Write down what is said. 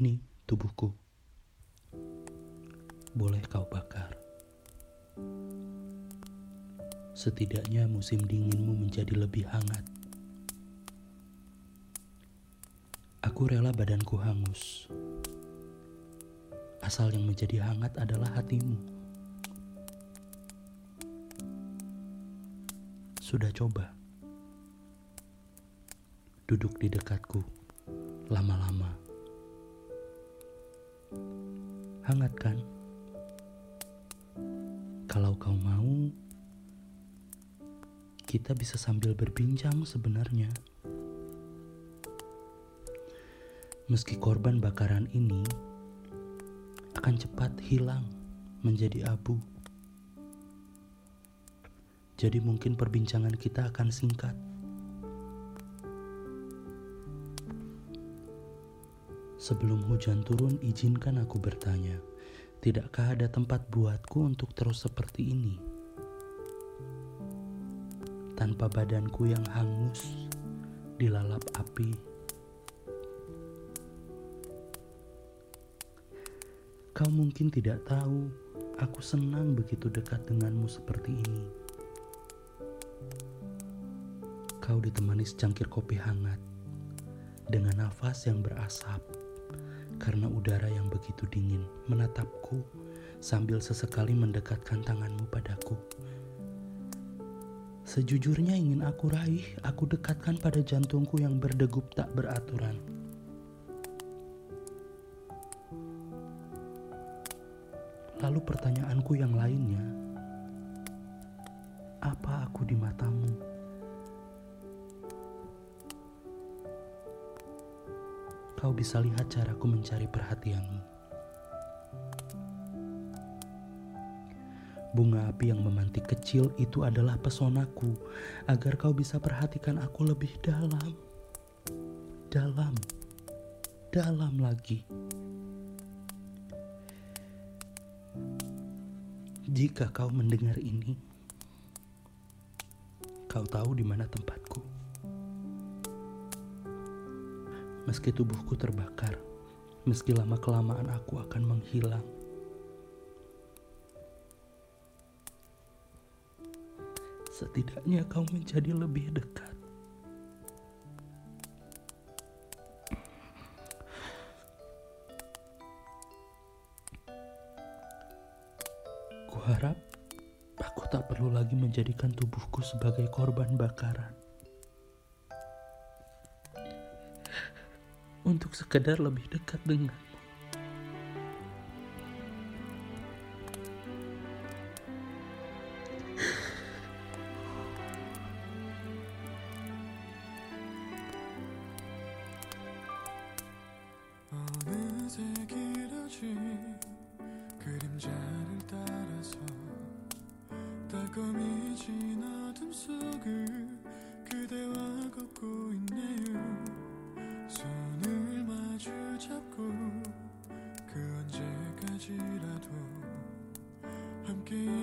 Ini tubuhku. Boleh kau bakar. Setidaknya musim dinginmu menjadi lebih hangat. Aku rela badanku hangus. Asal yang menjadi hangat adalah hatimu. Sudah coba duduk di dekatku lama-lama. Hangat kan? Kalau kau mau, kita bisa sambil berbincang sebenarnya. Meski korban bakaran ini akan cepat hilang menjadi abu. Jadi mungkin perbincangan kita akan singkat. Sebelum hujan turun, izinkan aku bertanya, tidakkah ada tempat buatku untuk terus seperti ini? Tanpa badanku yang hangus, dilalap api. Kau mungkin tidak tahu, aku senang begitu dekat denganmu seperti ini. Kau ditemani secangkir kopi hangat dengan nafas yang berasap karena udara yang begitu dingin menatapku sambil sesekali mendekatkan tanganmu padaku. Sejujurnya ingin aku raih, aku dekatkan pada jantungku yang berdegup tak beraturan. Lalu pertanyaanku yang lainnya, apa aku di matamu? Kau bisa lihat caraku mencari perhatianmu. Bunga api yang memantik kecil itu adalah pesonaku agar kau bisa perhatikan aku lebih dalam. Dalam. Dalam lagi. Jika kau mendengar ini, kau tahu di mana tempatku meski tubuhku terbakar, meski lama-kelamaan aku akan menghilang. Setidaknya kau menjadi lebih dekat. Kuharap aku tak perlu lagi menjadikan tubuhku sebagai korban bakaran. untuk sekedar lebih dekat denganmu. 속을 그대와 걷고 looking